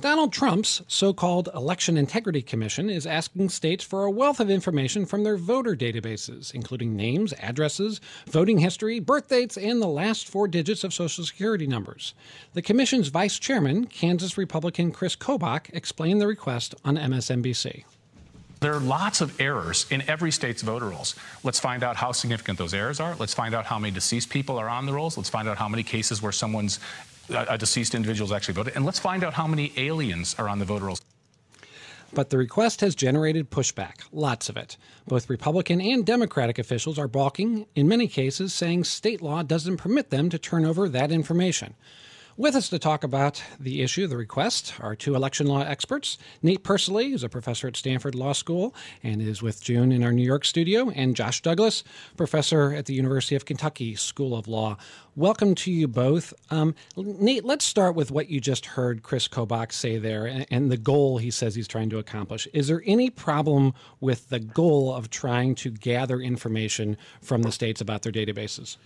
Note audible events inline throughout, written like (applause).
Donald Trump's so called Election Integrity Commission is asking states for a wealth of information from their voter databases, including names, addresses, voting history, birth dates, and the last four digits of Social Security numbers. The Commission's vice chairman, Kansas Republican Chris Kobach, explained the request on MSNBC. There are lots of errors in every state's voter rolls. Let's find out how significant those errors are. Let's find out how many deceased people are on the rolls. Let's find out how many cases where someone's Uh, a deceased individual's actually voted. And let's find out how many aliens are on the voter rolls. But the request has generated pushback, lots of it. Both Republican and Democratic officials are balking, in many cases, saying state law doesn't permit them to turn over that information. With us to talk about the issue, the request, are two election law experts. Nate Persily who's a professor at Stanford Law School and is with June in our New York studio, and Josh Douglas, professor at the University of Kentucky School of Law. Welcome to you both. Um, Nate, let's start with what you just heard Chris Kobach say there and, and the goal he says he's trying to accomplish. Is there any problem with the goal of trying to gather information from the states about their databases?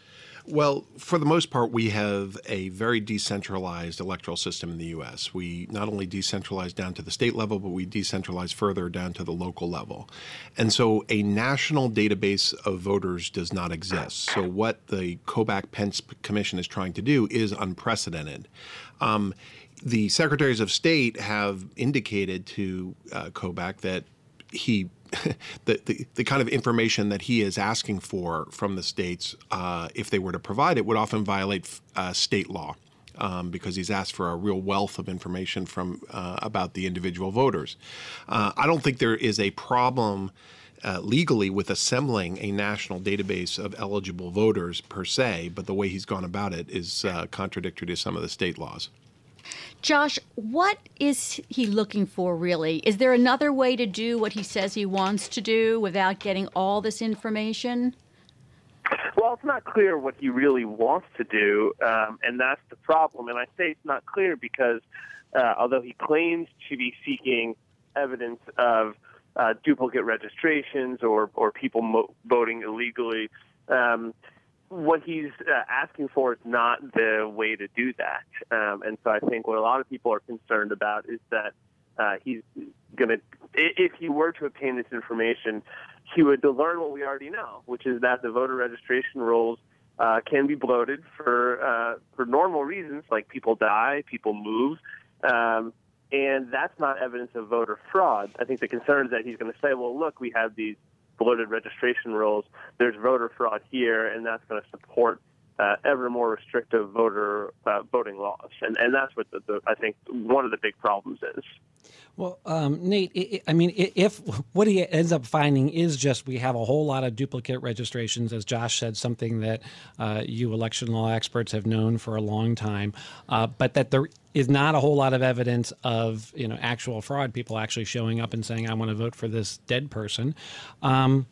Well, for the most part, we have a very decentralized electoral system in the U.S. We not only decentralize down to the state level, but we decentralize further down to the local level. And so a national database of voters does not exist. So what the Kobach Pence Commission is trying to do is unprecedented. Um, the secretaries of state have indicated to uh, Kobach that he (laughs) the, the, the kind of information that he is asking for from the states, uh, if they were to provide it, would often violate uh, state law. Um, because he's asked for a real wealth of information from uh, about the individual voters. Uh, I don't think there is a problem uh, legally with assembling a national database of eligible voters per se, but the way he's gone about it is uh, contradictory to some of the state laws. Josh, what is he looking for really? Is there another way to do what he says he wants to do without getting all this information? Well, it's not clear what he really wants to do, um, and that's the problem. And I say it's not clear because uh, although he claims to be seeking evidence of uh, duplicate registrations or, or people mo- voting illegally, um, what he's uh, asking for is not the way to do that. Um, and so I think what a lot of people are concerned about is that uh, he's going to, if he were to obtain this information, he would learn what we already know, which is that the voter registration rolls uh, can be bloated for uh, for normal reasons, like people die, people move, um, and that's not evidence of voter fraud. I think the concern is that he's going to say, "Well, look, we have these bloated registration rolls. There's voter fraud here, and that's going to support uh, ever more restrictive voter uh, voting laws, and and that's what the, the, I think one of the big problems is. Well, um, Nate, it, I mean, if what he ends up finding is just we have a whole lot of duplicate registrations, as Josh said, something that uh, you election law experts have known for a long time, uh, but that there is not a whole lot of evidence of you know actual fraud, people actually showing up and saying, "I want to vote for this dead person." Um,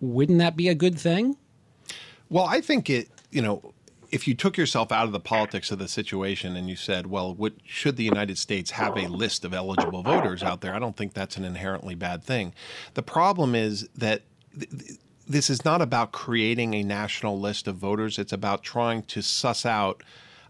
wouldn't that be a good thing? Well, I think it. You know, if you took yourself out of the politics of the situation and you said, well, what, should the United States have a list of eligible voters out there? I don't think that's an inherently bad thing. The problem is that. Th- this is not about creating a national list of voters. It's about trying to suss out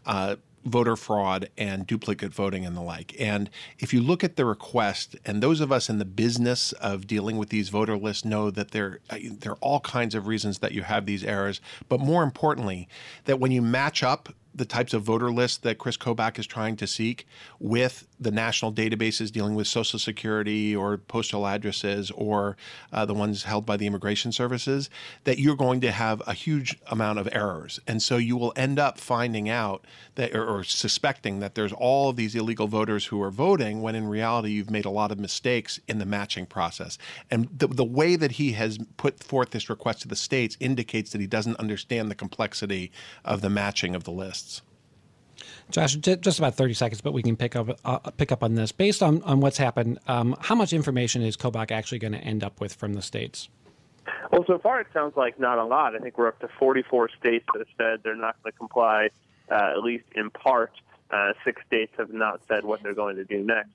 uh, voter fraud and duplicate voting and the like. And if you look at the request, and those of us in the business of dealing with these voter lists know that there, uh, there are all kinds of reasons that you have these errors, but more importantly, that when you match up the types of voter lists that Chris Kobach is trying to seek with the national databases dealing with Social Security or postal addresses or uh, the ones held by the immigration services, that you're going to have a huge amount of errors. And so you will end up finding out that or, or suspecting that there's all of these illegal voters who are voting when in reality you've made a lot of mistakes in the matching process. And the, the way that he has put forth this request to the states indicates that he doesn't understand the complexity of the matching of the lists. Josh, just about 30 seconds, but we can pick up uh, pick up on this. Based on, on what's happened, um, how much information is Kobach actually going to end up with from the states? Well, so far it sounds like not a lot. I think we're up to 44 states that have said they're not going to comply, uh, at least in part. Uh, six states have not said what they're going to do next.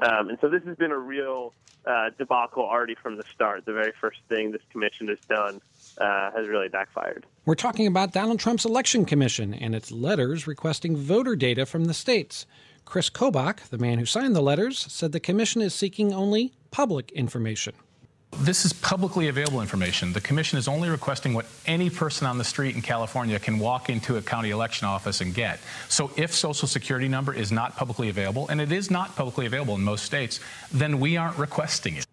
Um, and so this has been a real uh, debacle already from the start. The very first thing this commission has done uh, has really backfired. We're talking about Donald Trump's election commission and its letters requesting voter data from the states. Chris Kobach, the man who signed the letters, said the commission is seeking only public information. This is publicly available information. The commission is only requesting what any person on the street in California can walk into a county election office and get. So if social security number is not publicly available, and it is not publicly available in most states, then we aren't requesting it.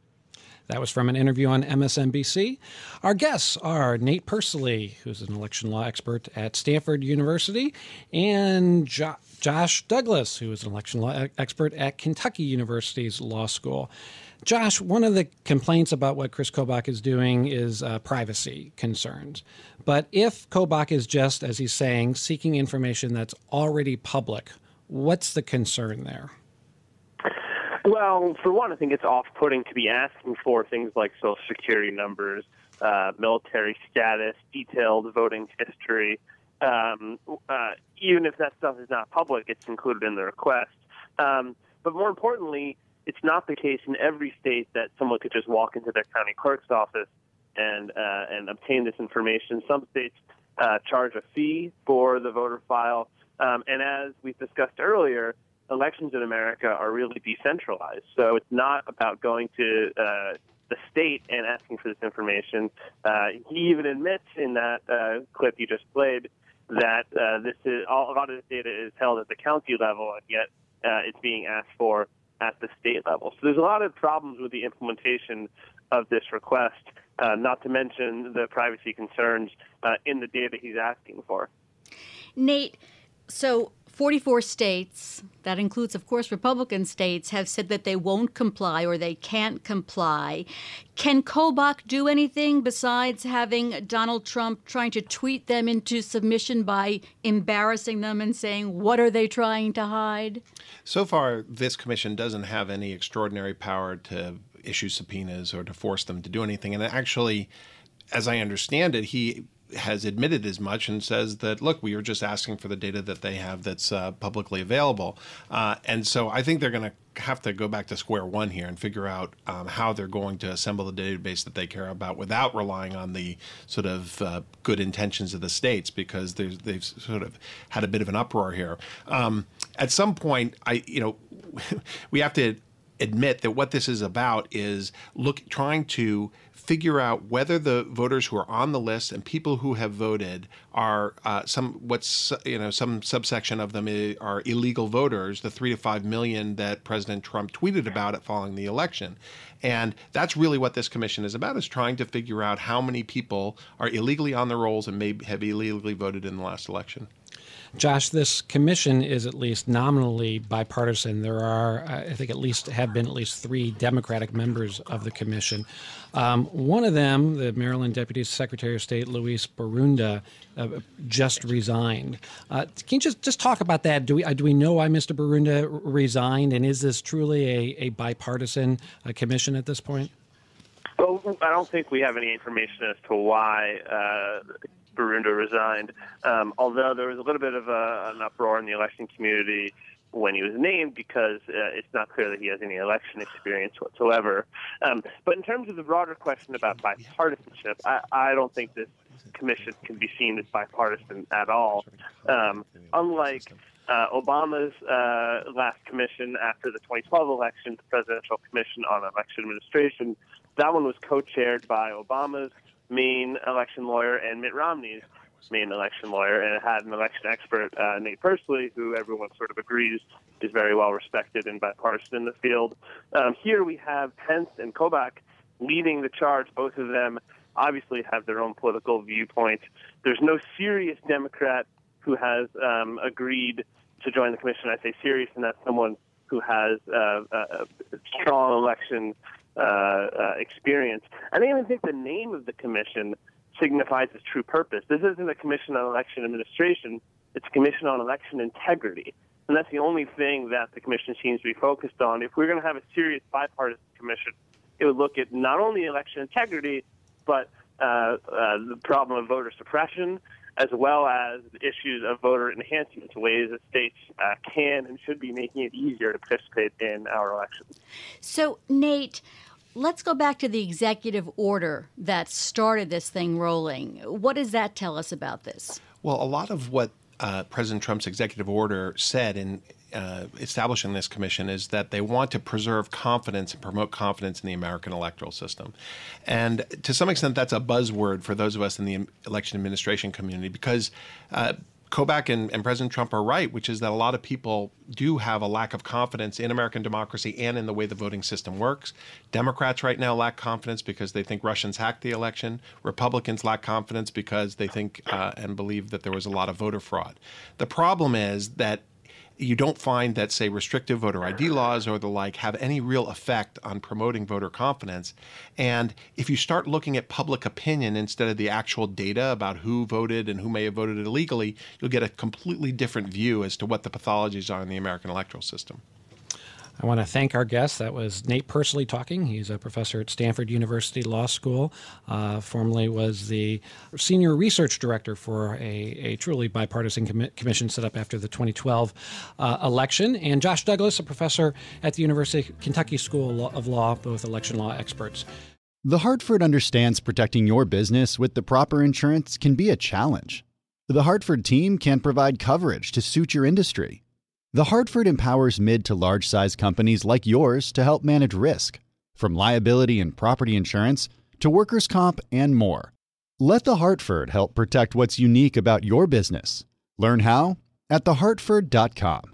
That was from an interview on MSNBC. Our guests are Nate Persily, who's an election law expert at Stanford University, and jo- Josh Douglas, who is an election law expert at Kentucky University's law school. Josh, one of the complaints about what Chris Kobach is doing is uh, privacy concerns. But if Kobach is just, as he's saying, seeking information that's already public, what's the concern there? Well, for one, I think it's off-putting to be asking for things like social security numbers, uh, military status, detailed voting history. Um, uh, even if that stuff is not public, it's included in the request. Um, but more importantly, it's not the case in every state that someone could just walk into their county clerk's office and uh, and obtain this information. Some states uh, charge a fee for the voter file, um, and as we've discussed earlier, elections in America are really decentralized. So it's not about going to uh, the state and asking for this information. Uh, he even admits in that uh, clip you just played that uh, this is all, a lot of this data is held at the county level, and yet uh, it's being asked for at the state level. So there's a lot of problems with the implementation of this request, uh, not to mention the privacy concerns in the data he's asking for. Nate, so 44 states, that includes, of course, Republican states, have said that they won't comply or they can't comply. Can Kobach do anything besides having Donald Trump trying to tweet them into submission by embarrassing them and saying, what are they trying to hide? So far, this commission doesn't have any extraordinary power to issue subpoenas or to force them to do anything. And actually, as I understand it, he has admitted as much and says that look, we are just asking for the data that they have that's uh, publicly available. Uh, and so I think they're going to have to go back to square one here and figure out um, how they're going to assemble the database that they care about without relying on the sort of uh, good intentions of the states because they've sort of had a bit of an uproar here. Um, at some point, I you know (laughs) we have to admit that what this is about is look trying to figure out whether the voters who are on the list and people who have voted are uh, some what's you know some subsection of them are illegal voters, the three to five million that President Trump tweeted about it following the election, and that's really what this commission is about: is trying to figure out how many people are illegally on the rolls and may have illegally voted in the last election. Josh, this commission is at least nominally bipartisan. There are, I think, at least have been at least three Democratic members of the commission. Um, one of them, the Maryland Deputy Secretary of State Luis Borunda, uh, just resigned. Uh, can you just, just talk about that? Do we uh, do we know why Mr. Borunda resigned, and is this truly a, a bipartisan uh, commission at this point? Well, I don't think we have any information as to why uh, Borunda resigned. Um, although there was a little bit of a, an uproar in the election community when he was named because uh, it's not clear that he has any election experience whatsoever. Um, but in terms of the broader question about bipartisanship, I, I don't think this commission can be seen as bipartisan at all. Um, unlike uh, Obama's uh, last commission after the 2012 election, the Presidential Commission on Election Administration, that one was co-chaired by Obama's main election lawyer and Mitt Romney's. main election lawyer, and it had an election expert, uh, Nate Persily, who everyone sort of agrees is very well respected and bipartisan in the field. Um, here we have Pence and Kobach leading the charge. Both of them obviously have their own political viewpoints. There's no serious Democrat who has um, agreed to join the commission. I say serious, and that's someone who has uh, a strong election experience. I don't even think the name of the commission signifies its true purpose. This isn't a commission on election administration; it's a commission on election integrity, and that's the only thing that the commission seems to be focused on. If we're going to have a serious bipartisan commission, it would look at not only election integrity, but uh, uh, the problem of voter suppression, as well as issues of voter enhancement, ways that states uh, can and should be making it easier to participate in our elections. So, Nate, let's go back to the executive order that started this thing rolling. What does that tell us about this? Well, a lot of what uh, President Trump's executive order said in uh, establishing this commission is that they want to preserve confidence and promote confidence in the American electoral system. And to some extent, that's a buzzword for those of us in the election administration community because. Uh, Kobach and, and, President Trump are right, which is that a lot of people do have a lack of confidence in American democracy and in the way the voting system works. Democrats right now lack confidence because they think Russians hacked the election. Republicans lack confidence because they think uh, and believe that there was a lot of voter fraud. The problem is that you don't find that, say, restrictive voter ID laws or the like have any real effect on promoting voter confidence. And if you start looking at public opinion instead of the actual data about who voted and who may have voted illegally, you'll get a completely different view as to what the pathologies are in the American electoral system. I want to thank our guest. That was Nate Persily talking. He's a professor at Stanford University Law School. Uh, formerly was the senior research director for a, a truly bipartisan com- commission set up after the 2012 uh, election. And Josh Douglas, a professor at the University of Kentucky School of Law, both election law experts. The Hartford understands protecting your business with the proper insurance can be a challenge. The Hartford team can provide coverage to suit your industry the Hartford empowers mid to large size companies like yours to help manage risk, from liability and property insurance to workers' comp and more. Let The Hartford help protect what's unique about your business. Learn how at thehartford.com.